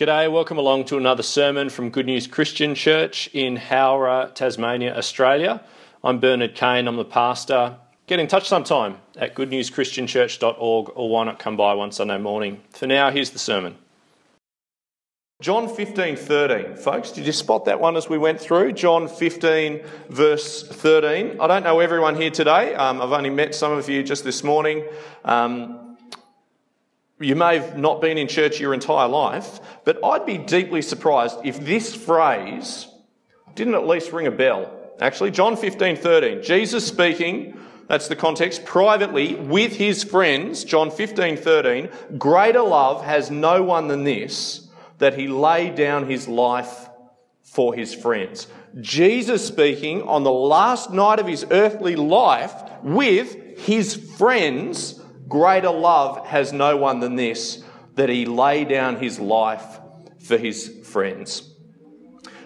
G'day, welcome along to another sermon from Good News Christian Church in Howrah, Tasmania, Australia. I'm Bernard Kane, I'm the pastor. Get in touch sometime at goodnewschristianchurch.org or why not come by one Sunday morning. For now, here's the sermon. John 15, 13. Folks, did you spot that one as we went through? John 15, verse 13. I don't know everyone here today. Um, I've only met some of you just this morning. Um, you may have not been in church your entire life, but I'd be deeply surprised if this phrase didn't at least ring a bell. Actually, John 15, 13. Jesus speaking, that's the context, privately with his friends, John 15, 13. Greater love has no one than this, that he laid down his life for his friends. Jesus speaking on the last night of his earthly life with his friends Greater love has no one than this, that he lay down his life for his friends.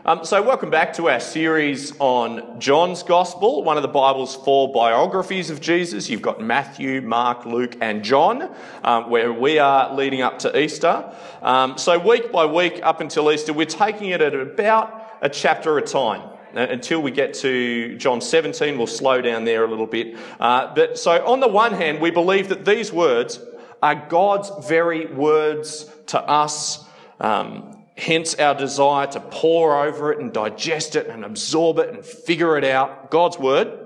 Um, so, welcome back to our series on John's Gospel, one of the Bible's four biographies of Jesus. You've got Matthew, Mark, Luke, and John, um, where we are leading up to Easter. Um, so, week by week up until Easter, we're taking it at about a chapter at a time. Uh, until we get to John 17, we'll slow down there a little bit. Uh, but so, on the one hand, we believe that these words are God's very words to us. Um, hence, our desire to pore over it and digest it and absorb it and figure it out. God's word.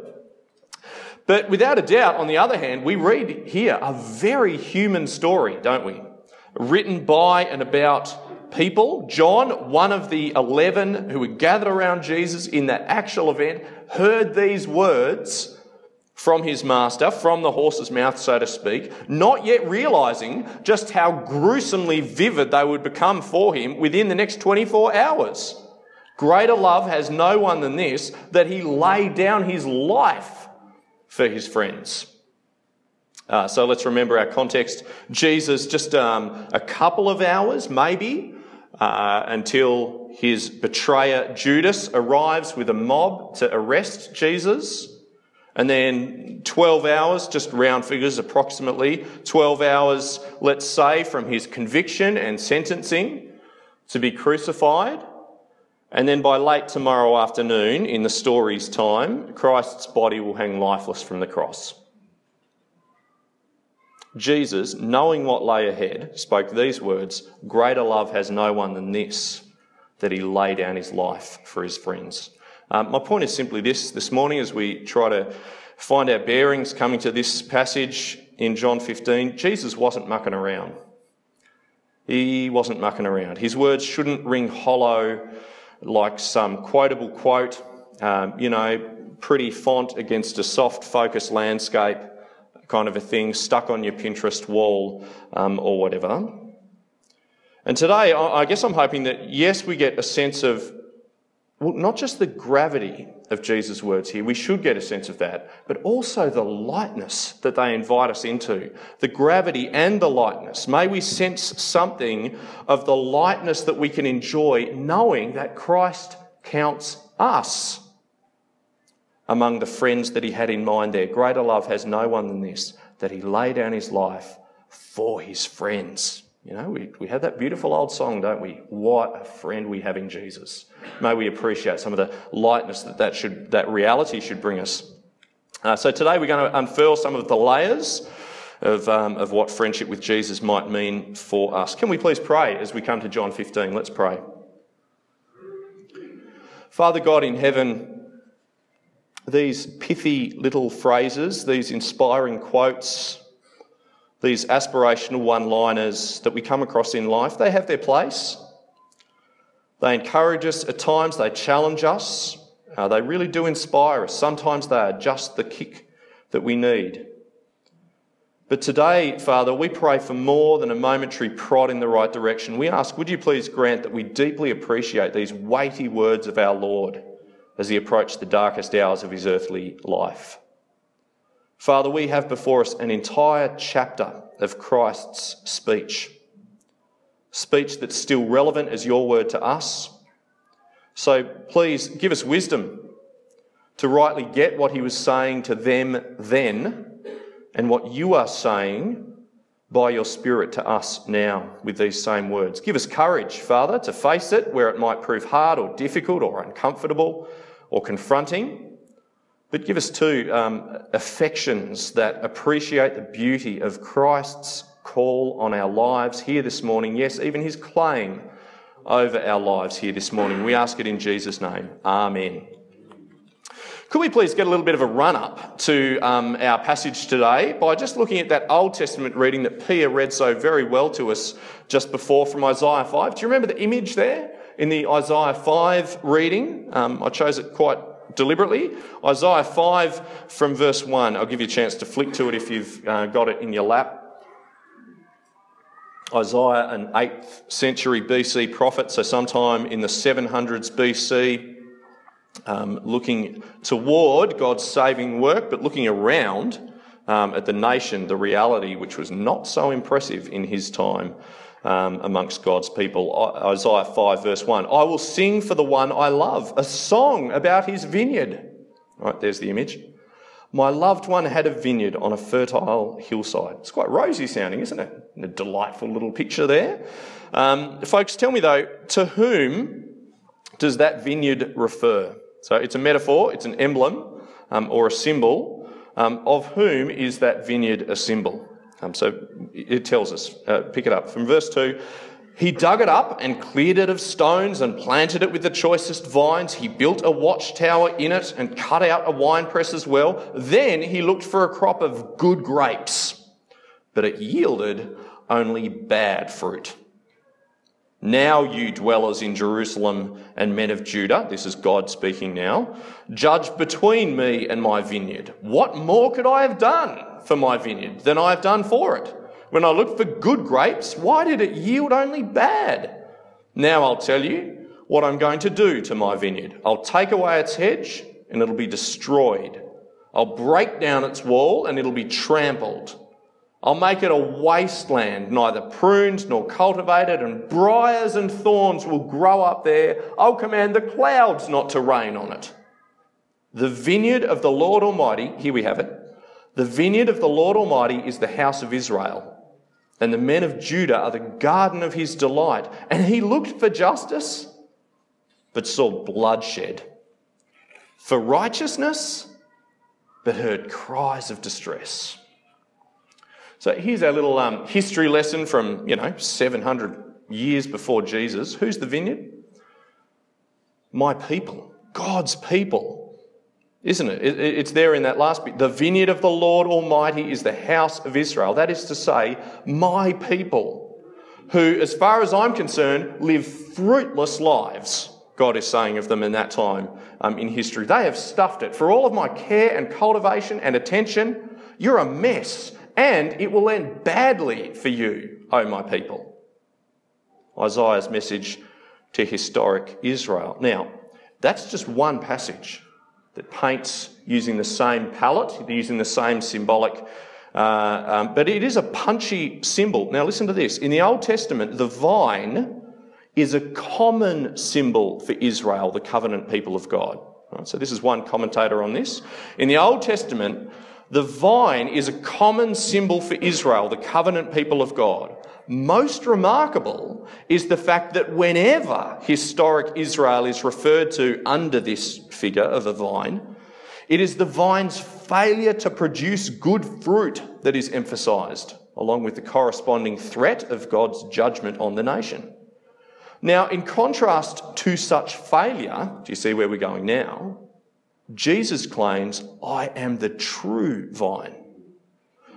But without a doubt, on the other hand, we read here a very human story, don't we? Written by and about people. John, one of the 11 who were gathered around Jesus in that actual event, heard these words from his master, from the horse's mouth, so to speak, not yet realizing just how gruesomely vivid they would become for him within the next 24 hours. Greater love has no one than this, that he laid down his life for his friends. Uh, so let's remember our context. Jesus, just um, a couple of hours, maybe, uh, until his betrayer Judas arrives with a mob to arrest Jesus. And then 12 hours, just round figures approximately, 12 hours, let's say, from his conviction and sentencing to be crucified. And then by late tomorrow afternoon, in the story's time, Christ's body will hang lifeless from the cross. Jesus, knowing what lay ahead, spoke these words Greater love has no one than this, that he lay down his life for his friends. Um, my point is simply this this morning as we try to find our bearings coming to this passage in John 15, Jesus wasn't mucking around. He wasn't mucking around. His words shouldn't ring hollow like some quotable quote, um, you know, pretty font against a soft focus landscape kind of a thing stuck on your Pinterest wall um, or whatever. And today, I guess I'm hoping that, yes, we get a sense of, well, not just the gravity of Jesus' words here, we should get a sense of that, but also the lightness that they invite us into. The gravity and the lightness. May we sense something of the lightness that we can enjoy knowing that Christ counts us among the friends that he had in mind there. Greater love has no one than this, that he lay down his life for his friends. You know, we, we have that beautiful old song, don't we? What a friend we have in Jesus. May we appreciate some of the lightness that that, should, that reality should bring us. Uh, so today we're going to unfurl some of the layers of, um, of what friendship with Jesus might mean for us. Can we please pray as we come to John 15? Let's pray. Father God in heaven, these pithy little phrases, these inspiring quotes, these aspirational one liners that we come across in life, they have their place. They encourage us at times, they challenge us, uh, they really do inspire us. Sometimes they are just the kick that we need. But today, Father, we pray for more than a momentary prod in the right direction. We ask, would you please grant that we deeply appreciate these weighty words of our Lord? As he approached the darkest hours of his earthly life. Father, we have before us an entire chapter of Christ's speech, speech that's still relevant as your word to us. So please give us wisdom to rightly get what he was saying to them then and what you are saying by your Spirit to us now with these same words. Give us courage, Father, to face it where it might prove hard or difficult or uncomfortable or confronting. But give us too um, affections that appreciate the beauty of Christ's call on our lives here this morning. Yes, even his claim over our lives here this morning. We ask it in Jesus' name. Amen. Could we please get a little bit of a run up to um, our passage today by just looking at that Old Testament reading that Pia read so very well to us just before from Isaiah 5? Do you remember the image there in the Isaiah 5 reading? Um, I chose it quite deliberately. Isaiah 5 from verse 1. I'll give you a chance to flick to it if you've uh, got it in your lap. Isaiah, an 8th century BC prophet, so sometime in the 700s BC, um, looking toward God's saving work, but looking around um, at the nation, the reality which was not so impressive in his time um, amongst God's people. Isaiah 5, verse 1 I will sing for the one I love, a song about his vineyard. Right, there's the image. My loved one had a vineyard on a fertile hillside. It's quite rosy sounding, isn't it? A delightful little picture there. Um, folks, tell me though, to whom does that vineyard refer? So it's a metaphor, it's an emblem um, or a symbol. Um, of whom is that vineyard a symbol? Um, so it tells us. Uh, pick it up from verse 2. He dug it up and cleared it of stones and planted it with the choicest vines. He built a watchtower in it and cut out a winepress as well. Then he looked for a crop of good grapes, but it yielded only bad fruit. Now, you dwellers in Jerusalem and men of Judah, this is God speaking now, judge between me and my vineyard. What more could I have done for my vineyard than I have done for it? When I looked for good grapes, why did it yield only bad? Now I'll tell you what I'm going to do to my vineyard. I'll take away its hedge and it'll be destroyed. I'll break down its wall and it'll be trampled. I'll make it a wasteland, neither pruned nor cultivated, and briars and thorns will grow up there. I'll command the clouds not to rain on it. The vineyard of the Lord Almighty, here we have it. The vineyard of the Lord Almighty is the house of Israel and the men of Judah are the garden of his delight. And he looked for justice, but saw bloodshed. For righteousness, but heard cries of distress. So here's our little um, history lesson from, you know, 700 years before Jesus. Who's the vineyard? My people, God's people isn't it? It's there in that last bit. The vineyard of the Lord Almighty is the house of Israel. That is to say, my people, who, as far as I'm concerned, live fruitless lives. God is saying of them in that time um, in history. They have stuffed it. For all of my care and cultivation and attention, you're a mess, and it will end badly for you, O my people. Isaiah's message to historic Israel. Now, that's just one passage that paints using the same palette, using the same symbolic, uh, um, but it is a punchy symbol. Now, listen to this. In the Old Testament, the vine is a common symbol for Israel, the covenant people of God. Right, so, this is one commentator on this. In the Old Testament, the vine is a common symbol for Israel, the covenant people of God. Most remarkable is the fact that whenever historic Israel is referred to under this figure of a vine, it is the vine's failure to produce good fruit that is emphasized, along with the corresponding threat of God's judgment on the nation. Now, in contrast to such failure, do you see where we're going now? Jesus claims, I am the true vine.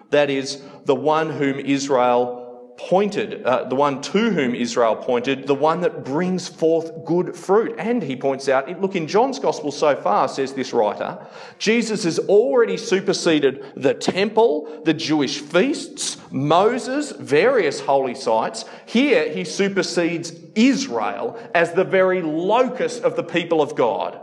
That is, the one whom Israel pointed, uh, the one to whom Israel pointed, the one that brings forth good fruit. And he points out, look, in John's gospel so far, says this writer, Jesus has already superseded the temple, the Jewish feasts, Moses, various holy sites. Here he supersedes Israel as the very locus of the people of God.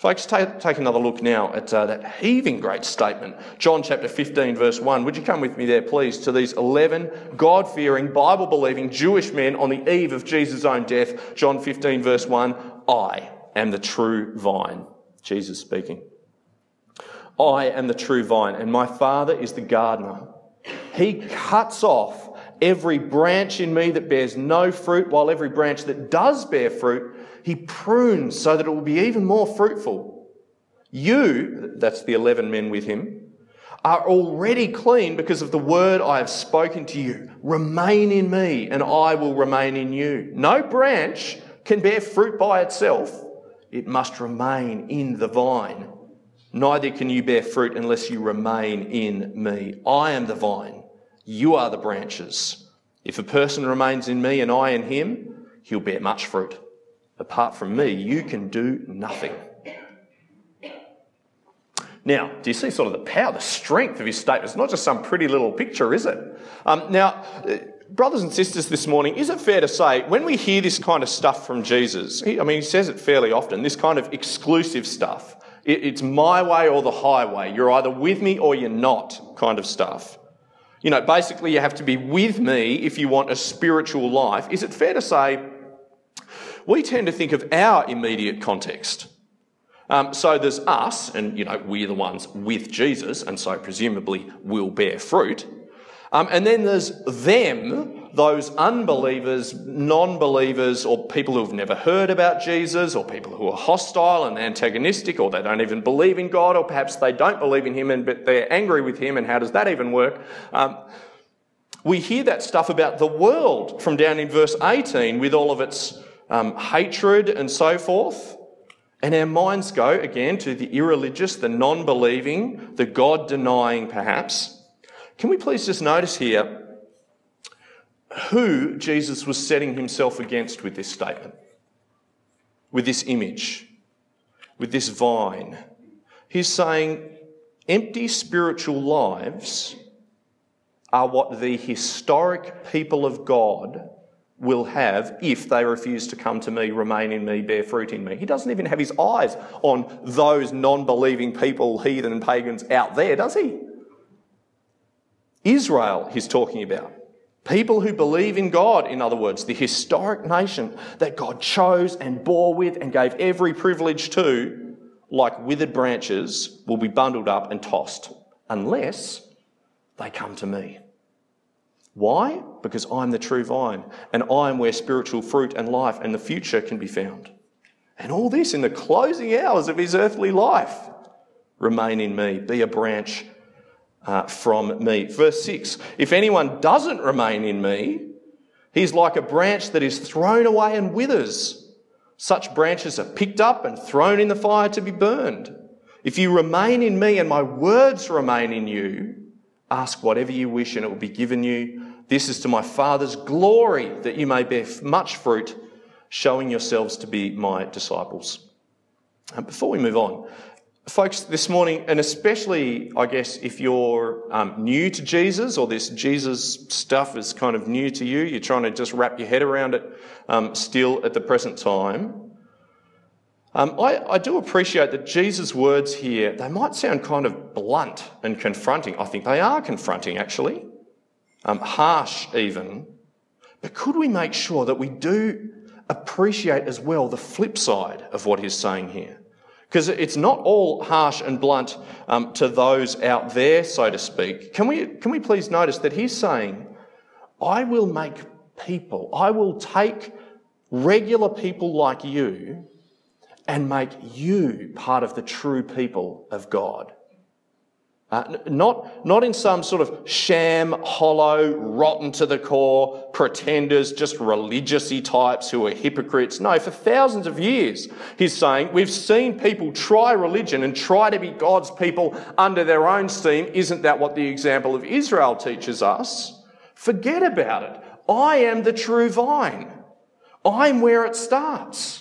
Folks, take, take another look now at uh, that heaving great statement. John chapter 15, verse 1. Would you come with me there, please, to these 11 God fearing, Bible believing Jewish men on the eve of Jesus' own death? John 15, verse 1. I am the true vine. Jesus speaking. I am the true vine, and my Father is the gardener. He cuts off every branch in me that bears no fruit, while every branch that does bear fruit, he prunes so that it will be even more fruitful. You, that's the 11 men with him, are already clean because of the word I have spoken to you. Remain in me, and I will remain in you. No branch can bear fruit by itself, it must remain in the vine. Neither can you bear fruit unless you remain in me. I am the vine, you are the branches. If a person remains in me and I in him, he'll bear much fruit. Apart from me, you can do nothing. Now, do you see sort of the power, the strength of his statement? It's not just some pretty little picture, is it? Um, now, uh, brothers and sisters, this morning, is it fair to say when we hear this kind of stuff from Jesus, he, I mean, he says it fairly often, this kind of exclusive stuff, it, it's my way or the highway. You're either with me or you're not kind of stuff. You know, basically, you have to be with me if you want a spiritual life. Is it fair to say we tend to think of our immediate context? Um, so there's us, and you know, we're the ones with Jesus, and so presumably will bear fruit. Um, and then there's them, those unbelievers, non believers, or people who've never heard about Jesus, or people who are hostile and antagonistic, or they don't even believe in God, or perhaps they don't believe in Him and but they're angry with Him, and how does that even work? Um, we hear that stuff about the world from down in verse 18 with all of its um, hatred and so forth. And our minds go again to the irreligious, the non believing, the God denying, perhaps. Can we please just notice here who Jesus was setting himself against with this statement, with this image, with this vine? He's saying empty spiritual lives are what the historic people of God will have if they refuse to come to me, remain in me, bear fruit in me. He doesn't even have his eyes on those non believing people, heathen and pagans out there, does he? Israel, he's talking about. People who believe in God, in other words, the historic nation that God chose and bore with and gave every privilege to, like withered branches, will be bundled up and tossed unless they come to me. Why? Because I'm the true vine, and I'm where spiritual fruit and life and the future can be found. And all this in the closing hours of his earthly life. Remain in me, be a branch uh, from me. Verse 6 If anyone doesn't remain in me, he's like a branch that is thrown away and withers. Such branches are picked up and thrown in the fire to be burned. If you remain in me and my words remain in you, Ask whatever you wish, and it will be given you. This is to my Father's glory, that you may bear much fruit, showing yourselves to be my disciples. And before we move on, folks, this morning, and especially, I guess, if you're um, new to Jesus or this Jesus stuff is kind of new to you, you're trying to just wrap your head around it um, still at the present time. Um, I, I, do appreciate that Jesus' words here, they might sound kind of blunt and confronting. I think they are confronting, actually, um, harsh even. But could we make sure that we do appreciate as well the flip side of what he's saying here? Because it's not all harsh and blunt um, to those out there, so to speak. Can we, can we please notice that he's saying, I will make people, I will take regular people like you and make you part of the true people of God. Uh, not, not in some sort of sham, hollow, rotten to the core, pretenders, just religiousy types who are hypocrites. No, for thousands of years, he's saying we've seen people try religion and try to be God's people under their own steam. Isn't that what the example of Israel teaches us? Forget about it. I am the true vine. I'm where it starts.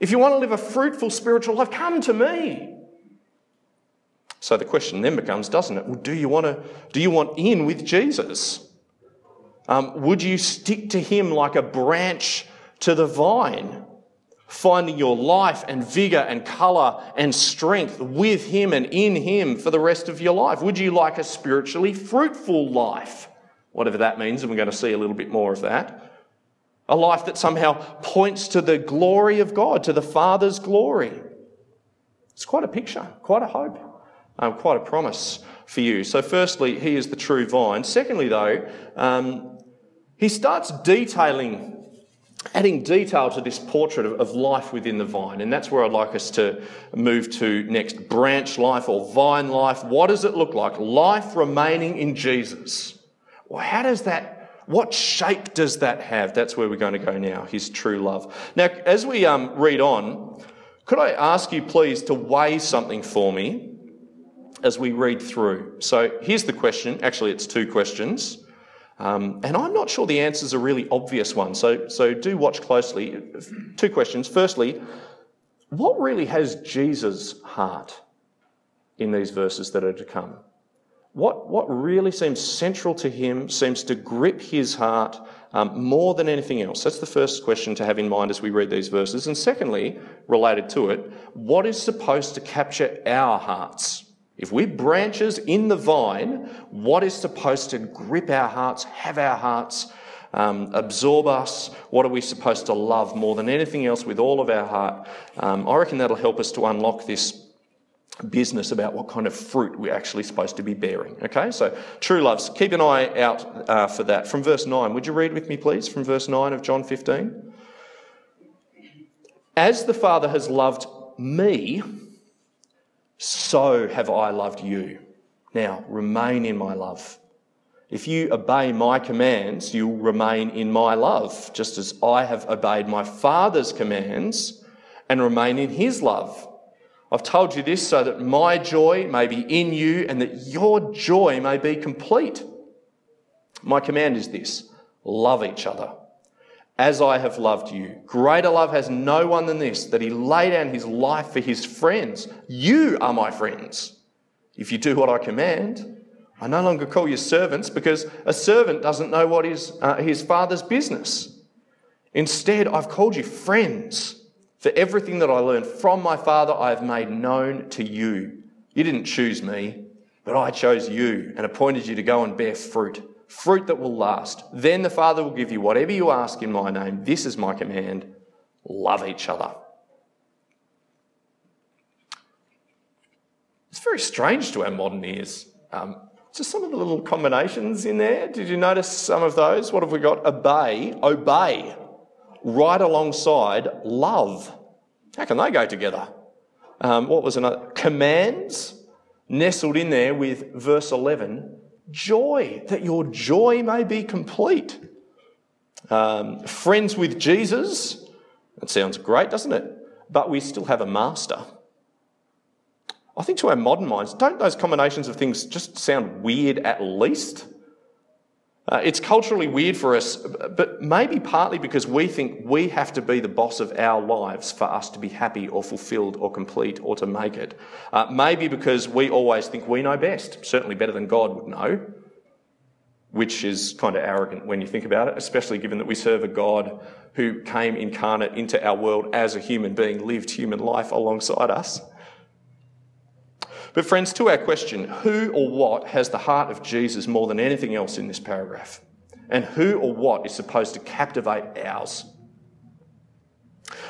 If you want to live a fruitful spiritual life, come to me. So the question then becomes, doesn't it? Well, do you want to? Do you want in with Jesus? Um, would you stick to Him like a branch to the vine, finding your life and vigor and colour and strength with Him and in Him for the rest of your life? Would you like a spiritually fruitful life, whatever that means? And we're going to see a little bit more of that. A life that somehow points to the glory of God, to the Father's glory. It's quite a picture, quite a hope, um, quite a promise for you. So, firstly, he is the true vine. Secondly, though, um, he starts detailing adding detail to this portrait of, of, life within the vine. And that's where I'd like us to move to next branch life or vine life. What does it look like? Life remaining in Jesus. Well, how does that, what shape does that have? That's where we're going to go now, his true love. Now, as we um, read on, could I ask you please to weigh something for me as we read through? So here's the question. Actually, it's two questions. Um, and I'm not sure the answers are really obvious ones, so, so do watch closely. Two questions. Firstly, what really has Jesus' heart in these verses that are to come? What, what really seems central to him, seems to grip his heart um, more than anything else? That's the first question to have in mind as we read these verses. And secondly, related to it, what is supposed to capture our hearts? If we're branches in the vine, what is supposed to grip our hearts, have our hearts, um, absorb us? What are we supposed to love more than anything else with all of our heart? Um, I reckon that'll help us to unlock this business about what kind of fruit we're actually supposed to be bearing. Okay, so true loves, keep an eye out uh, for that. From verse 9, would you read with me, please, from verse 9 of John 15? As the Father has loved me, so have I loved you. Now, remain in my love. If you obey my commands, you'll remain in my love, just as I have obeyed my Father's commands and remain in his love. I've told you this so that my joy may be in you and that your joy may be complete. My command is this love each other as I have loved you. Greater love has no one than this, that he lay down his life for his friends. You are my friends. If you do what I command, I no longer call you servants because a servant doesn't know what is uh, his father's business. Instead, I've called you friends. For everything that I learned from my father, I have made known to you. You didn't choose me, but I chose you and appointed you to go and bear fruit fruit that will last. Then the Father will give you whatever you ask in my name. This is my command love each other. It's very strange to our modern ears. Um, just some of the little combinations in there. Did you notice some of those? What have we got? Obey, obey, right alongside love. How can they go together? Um, what was another? Commands, nestled in there with verse 11 joy, that your joy may be complete. Um, friends with Jesus, that sounds great, doesn't it? But we still have a master. I think to our modern minds, don't those combinations of things just sound weird at least? Uh, it's culturally weird for us, but maybe partly because we think we have to be the boss of our lives for us to be happy or fulfilled or complete or to make it. Uh, maybe because we always think we know best, certainly better than God would know, which is kind of arrogant when you think about it, especially given that we serve a God who came incarnate into our world as a human being, lived human life alongside us. But, friends, to our question, who or what has the heart of Jesus more than anything else in this paragraph? And who or what is supposed to captivate ours?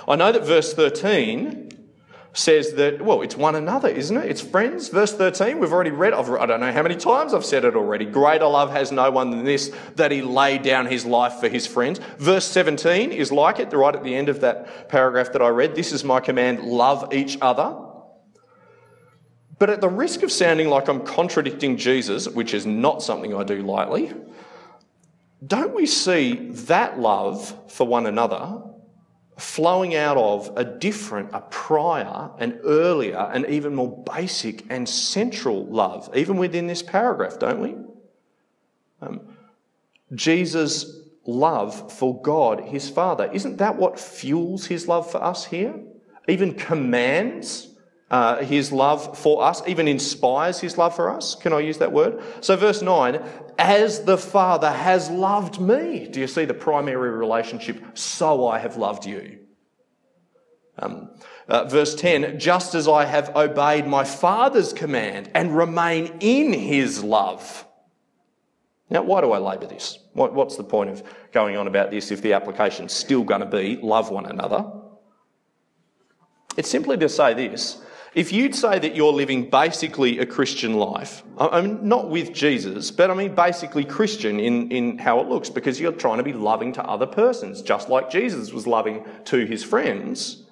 I know that verse 13 says that, well, it's one another, isn't it? It's friends. Verse 13, we've already read, I've, I don't know how many times I've said it already. Greater love has no one than this, that he laid down his life for his friends. Verse 17 is like it, right at the end of that paragraph that I read. This is my command love each other. But at the risk of sounding like I'm contradicting Jesus, which is not something I do lightly, don't we see that love for one another flowing out of a different, a prior, an earlier, and even more basic and central love, even within this paragraph, don't we? Um, Jesus' love for God, his Father. Isn't that what fuels his love for us here? Even commands uh, his love for us, even inspires his love for us. Can I use that word? So, verse 9, as the Father has loved me. Do you see the primary relationship? So I have loved you. Um, uh, verse 10, just as I have obeyed my Father's command and remain in his love. Now, why do I labour this? What, what's the point of going on about this if the application's still going to be love one another? It's simply to say this if you'd say that you're living basically a Christian life, I mean, not with Jesus, but I mean basically Christian in, in how it looks, because you're trying to be loving to other persons, just like Jesus was loving to his friends,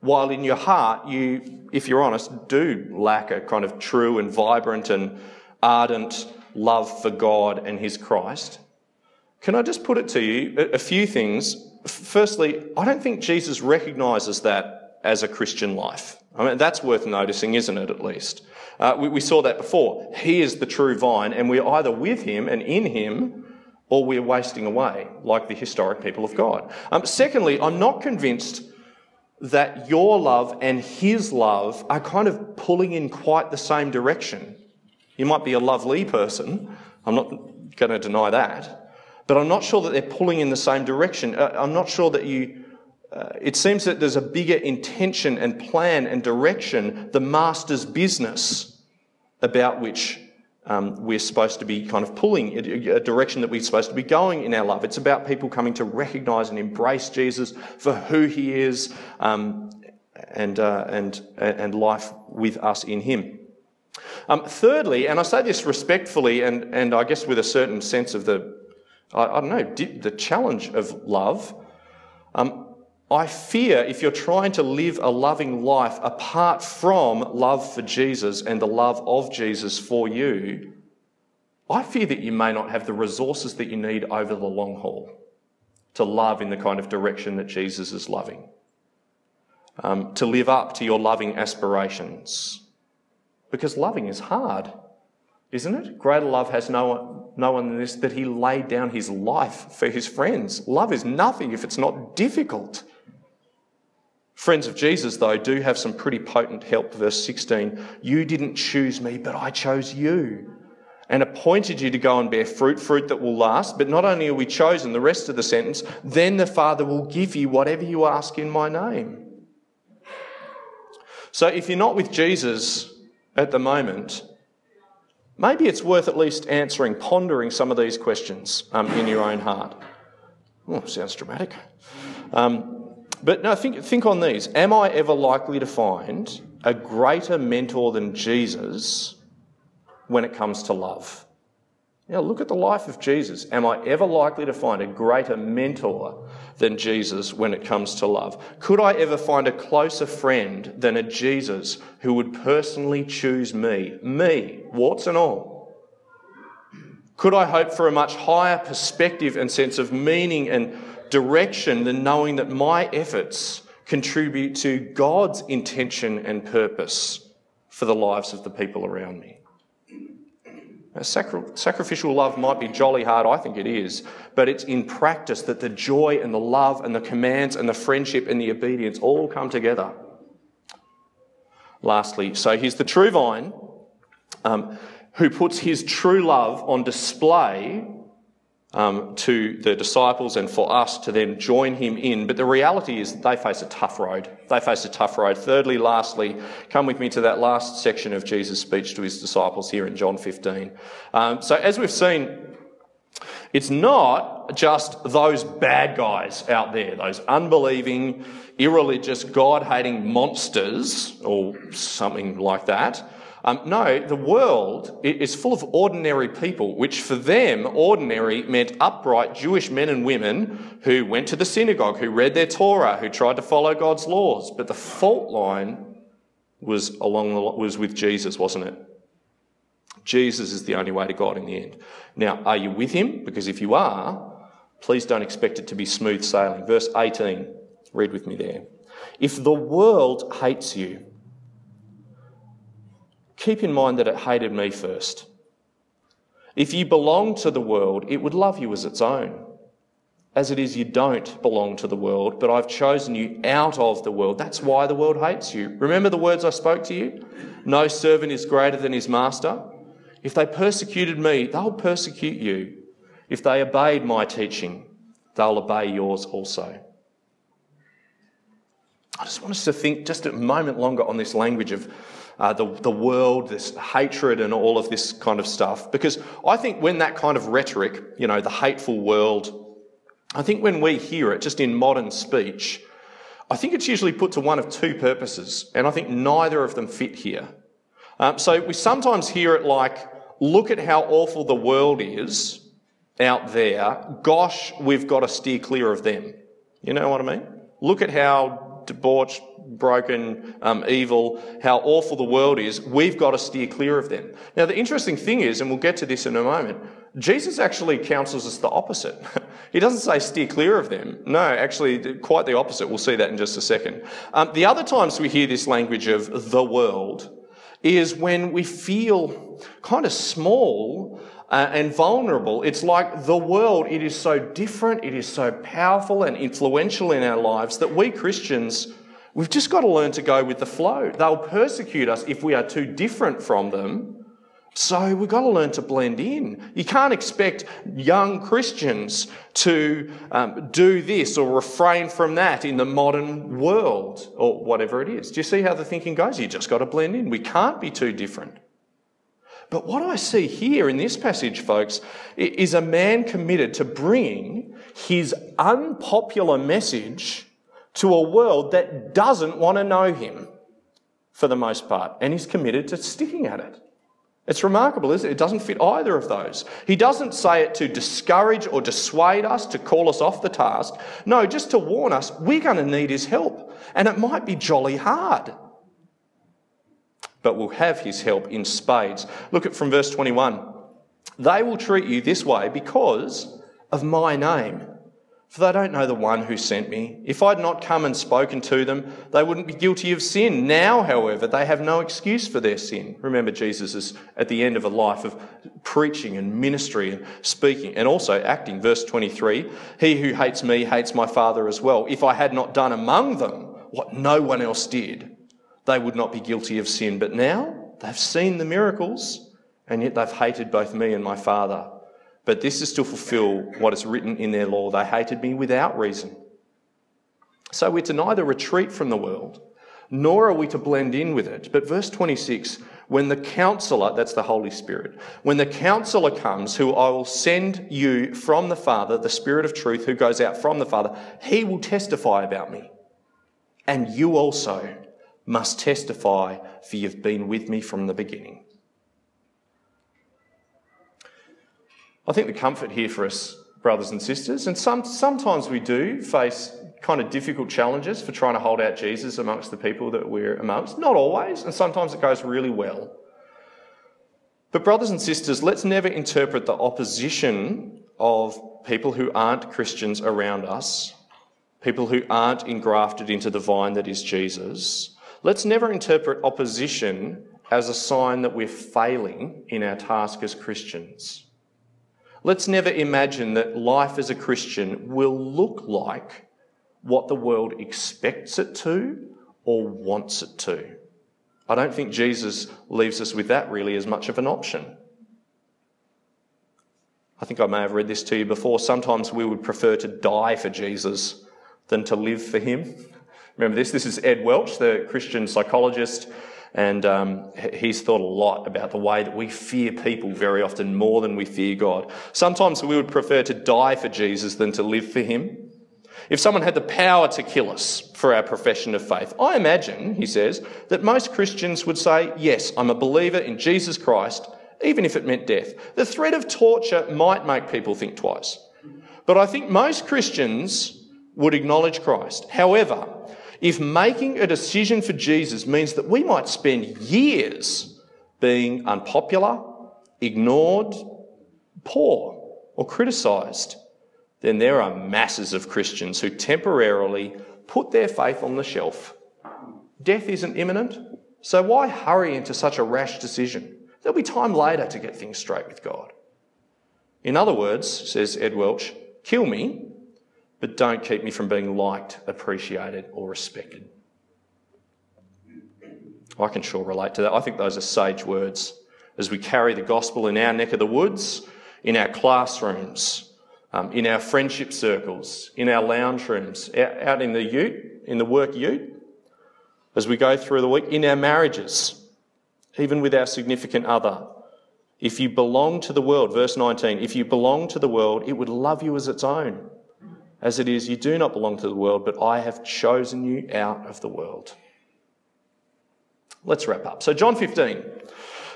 while in your heart, you, if you're honest, do lack a kind of true and vibrant and ardent love for God and his Christ. Can I just put it to you a few things? Firstly, I don't think Jesus recognises that as a Christian life. I mean, that's worth noticing, isn't it, at least? Uh, we, we saw that before. He is the true vine, and we're either with him and in him, or we're wasting away, like the historic people of God. Um, secondly, I'm not convinced that your love and his love are kind of pulling in quite the same direction. You might be a lovely person, I'm not going to deny that, but I'm not sure that they're pulling in the same direction. Uh, I'm not sure that you uh, it seems that there's a bigger intention and plan and direction, the master's business, about which um, we're supposed to be kind of pulling, a, direction that we're supposed to be going in our love. It's about people coming to recognize and embrace Jesus for who he is um, and, uh, and, and life with us in him. Um, thirdly, and I say this respectfully and, and I guess with a certain sense of the, I, I don't know, the challenge of love. Um, I fear if you're trying to live a loving life apart from love for Jesus and the love of Jesus for you, I fear that you may not have the resources that you need over the long haul to love in the kind of direction that Jesus is loving, um, to live up to your loving aspirations. Because loving is hard, isn't it? Greater love has no one, no one than this that he laid down his life for his friends. Love is nothing if it's not difficult. Friends of Jesus, though, do have some pretty potent help. Verse 16 You didn't choose me, but I chose you and appointed you to go and bear fruit, fruit that will last. But not only are we chosen, the rest of the sentence, then the Father will give you whatever you ask in my name. So if you're not with Jesus at the moment, maybe it's worth at least answering, pondering some of these questions um, in your own heart. Oh, sounds dramatic. Um, but no, think, think on these. Am I ever likely to find a greater mentor than Jesus when it comes to love? Now, look at the life of Jesus. Am I ever likely to find a greater mentor than Jesus when it comes to love? Could I ever find a closer friend than a Jesus who would personally choose me? Me, warts and all. Could I hope for a much higher perspective and sense of meaning and direction than knowing that my efforts contribute to God's intention and purpose for the lives of the people around me. Sacri- sacrificial love might be jolly hard, I think it is, but it's in practice that the joy and the love and the commands and the friendship and the obedience all come together. Lastly, so he's the true vine um, who puts his true love on display um, to the disciples and for us to then join him in. But the reality is that they face a tough road. They face a tough road. Thirdly, lastly, come with me to that last section of Jesus' speech to his disciples here in John 15. Um, so, as we've seen, it's not just those bad guys out there, those unbelieving, irreligious, God hating monsters, or something like that. Um, no, the world is full of ordinary people, which for them, ordinary meant upright Jewish men and women who went to the synagogue, who read their Torah, who tried to follow God's laws. But the fault line was along the, was with Jesus, wasn't it? Jesus is the only way to God in the end. Now, are you with him? Because if you are, please don't expect it to be smooth sailing. Verse 18, read with me there. If the world hates you, keep in mind that it hated me first. If you belong to the world, it would love you as its own. As it is, you don't belong to the world, but I've chosen you out of the world. That's why the world hates you. Remember the words I spoke to you? No servant is greater than his master. If they persecuted me, they'll persecute you. If they obeyed my teaching, they'll obey yours also. I just want us to think just a moment longer on this language of uh, the, the world, this hatred, and all of this kind of stuff. Because I think when that kind of rhetoric, you know, the hateful world, I think when we hear it just in modern speech, I think it's usually put to one of two purposes, and I think neither of them fit here. Um, so we sometimes hear it like, look at how awful the world is out there. Gosh, we've got to steer clear of them. You know what I mean? Look at how debauched, broken, um, evil, how awful the world is. We've got to steer clear of them. Now, the interesting thing is, and we'll get to this in a moment, Jesus actually counsels us the opposite. he doesn't say steer clear of them. No, actually, quite the opposite. We'll see that in just a second. Um, the other times we hear this language of the world is when we feel kind of small uh, and vulnerable. It's like the world, it is so different, it is so powerful and influential in our lives that we Christians, we've just got to learn to go with the flow. They'll persecute us if we are too different from them. So we've got to learn to blend in. You can't expect young Christians to um, do this or refrain from that in the modern world or whatever it is. Do you see how the thinking goes? You just got to blend in. We can't be too different. But what I see here in this passage, folks, is a man committed to bringing his unpopular message to a world that doesn't want to know him for the most part. And he's committed to sticking at it. It's remarkable, isn't it? It doesn't fit either of those. He doesn't say it to discourage or dissuade us, to call us off the task. No, just to warn us, we're going to need his help. And it might be jolly hard but will have his help in spades. Look at from verse 21. They will treat you this way because of my name, for they don't know the one who sent me. If I'd not come and spoken to them, they wouldn't be guilty of sin. Now, however, they have no excuse for their sin. Remember, Jesus is at the end of a life of preaching and ministry and speaking and also acting. Verse 23 He who hates me hates my Father as well. If I had not done among them what no one else did, they would not be guilty of sin. But now they've seen the miracles, and yet they've hated both me and my Father. But this is to fulfill what is written in their law. They hated me without reason. So we're to neither retreat from the world, nor are we to blend in with it. But verse 26 when the counselor, that's the Holy Spirit, when the counselor comes, who I will send you from the Father, the Spirit of truth who goes out from the Father, he will testify about me. And you also must testify, for you've been with me from the beginning. I think the comfort here for us, brothers and sisters, and some, sometimes we do face kind of difficult challenges for trying to hold out Jesus amongst the people that we're amongst. Not always, and sometimes it goes really well. But, brothers and sisters, let's never interpret the opposition of people who aren't Christians around us, people who aren't engrafted into the vine that is Jesus, Let's never interpret opposition as a sign that we're failing in our task as Christians. Let's never imagine that life as a Christian will look like what the world expects it to or wants it to. I don't think Jesus leaves us with that really as much of an option. I think I may have read this to you before. Sometimes we would prefer to die for Jesus than to live for him. Remember this? This is Ed Welch, the Christian psychologist, and um, he's thought a lot about the way that we fear people very often more than we fear God. Sometimes we would prefer to die for Jesus than to live for him. If someone had the power to kill us for our profession of faith, I imagine, he says, that most Christians would say, Yes, I'm a believer in Jesus Christ, even if it meant death. The threat of torture might make people think twice. But I think most Christians would acknowledge Christ. However, if making a decision for Jesus means that we might spend years being unpopular, ignored, poor, or criticised, then there are masses of Christians who temporarily put their faith on the shelf. Death isn't imminent, so why hurry into such a rash decision? There'll be time later to get things straight with God. In other words, says Ed Welch, kill me but don't keep me from being liked, appreciated, or respected. I can sure relate to that. I think those are sage words as we carry the gospel in our neck of the woods, in our classrooms, um, in our friendship circles, in our lounge rooms, out in the ute, in the work ute, as we go through the week, in our marriages, even with our significant other. If you belong to the world, verse 19, if you belong to the world, it would love you as its own as it is, you do not belong to the world, but I have chosen you out of the world. Let's wrap up. So, John 15.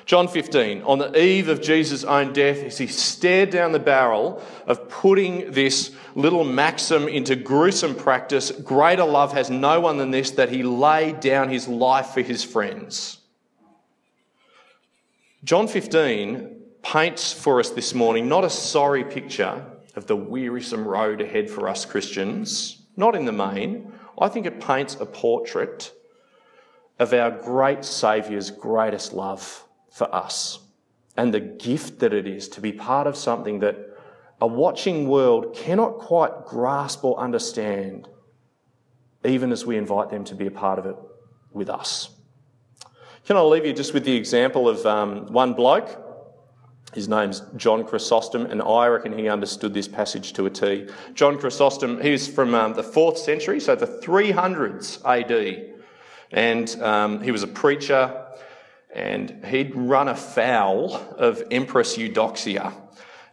John 15, on the eve of Jesus' own death, as he stared down the barrel of putting this little maxim into gruesome practice greater love has no one than this, that he laid down his life for his friends. John 15 paints for us this morning not a sorry picture of the wearisome road ahead for us Christians, not in the main. I think it paints a portrait of our great Saviour's greatest love for us and the gift that it is to be part of something that a watching world cannot quite grasp or understand, even as we invite them to be a part of it with us. Can I leave you just with the example of um, one bloke? His name's John Chrysostom, and I reckon he understood this passage to a T. John Chrysostom, he's from um, the 4th century, so the 300s AD. And um, he was a preacher, and he'd run afoul of Empress Eudoxia.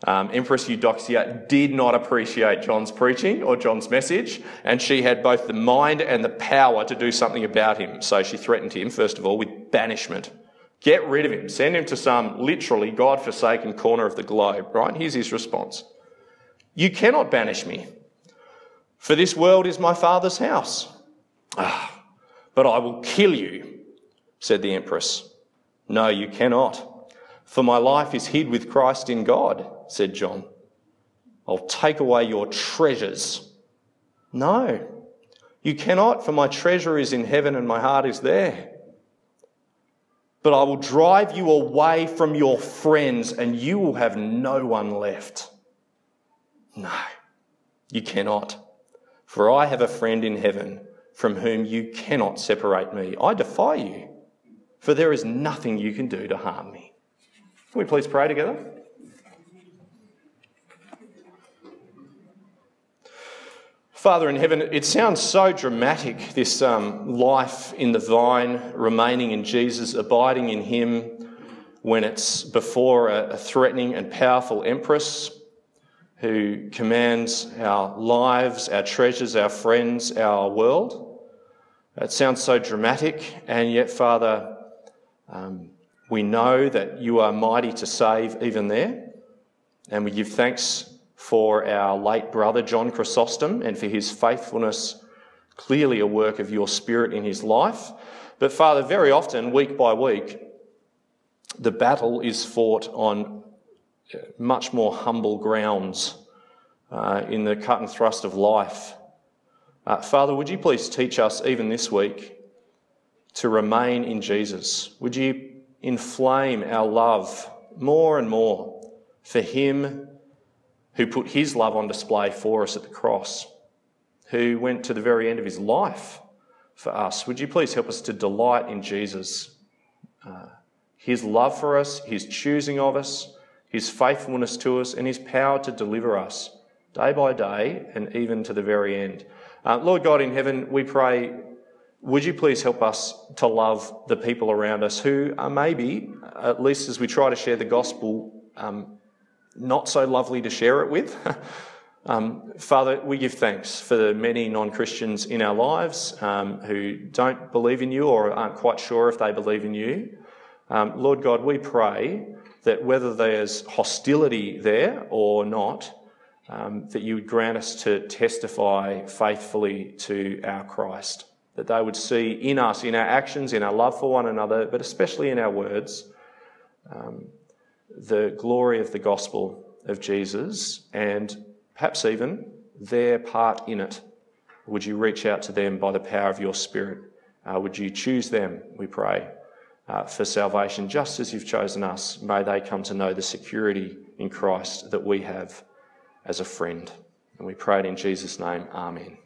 Um, Empress Eudoxia did not appreciate John's preaching or John's message, and she had both the mind and the power to do something about him. So she threatened him, first of all, with banishment. Get rid of him. Send him to some literally God forsaken corner of the globe, right? Here's his response You cannot banish me, for this world is my Father's house. Ah, but I will kill you, said the Empress. No, you cannot, for my life is hid with Christ in God, said John. I'll take away your treasures. No, you cannot, for my treasure is in heaven and my heart is there but I will drive you away from your friends and you will have no one left. No, you cannot. For I have a friend in heaven from whom you cannot separate me. I defy you, for there is nothing you can do to harm me. Can we please pray together? Father in heaven, it sounds so dramatic, this um, life in the vine, remaining in Jesus, abiding in Him, when it's before a, a threatening and powerful empress who commands our lives, our treasures, our friends, our world. It sounds so dramatic, and yet, Father, um, we know that you are mighty to save even there, and we give thanks for our late brother John Chrysostom and for his faithfulness, clearly a work of your Spirit in his life. But Father, very often, week by week, the battle is fought on much more humble grounds uh, in the cut and thrust of life. Uh, Father, would you please teach us even this week to remain in Jesus? Would you inflame our love more and more for Him who put his love on display for us at the cross, who went to the very end of his life for us. Would you please help us to delight in Jesus, uh, his love for us, his choosing of us, his faithfulness to us, and his power to deliver us day by day and even to the very end. Uh, Lord God in heaven, we pray, would you please help us to love the people around us who are maybe, at least as we try to share the gospel, um, not so lovely to share it with. um, Father, we give thanks for the many non Christians in our lives um, who don't believe in you or aren't quite sure if they believe in you. Um, Lord God, we pray that whether there's hostility there or not, um, that you would grant us to testify faithfully to our Christ. That they would see in us, in our actions, in our love for one another, but especially in our words, um, the glory of the gospel of Jesus and perhaps even their part in it. Would you reach out to them by the power of your Spirit? Uh, would you choose them, we pray, uh, for salvation, just as you've chosen us? May they come to know the security in Christ that we have as a friend. And we pray it in Jesus' name. Amen.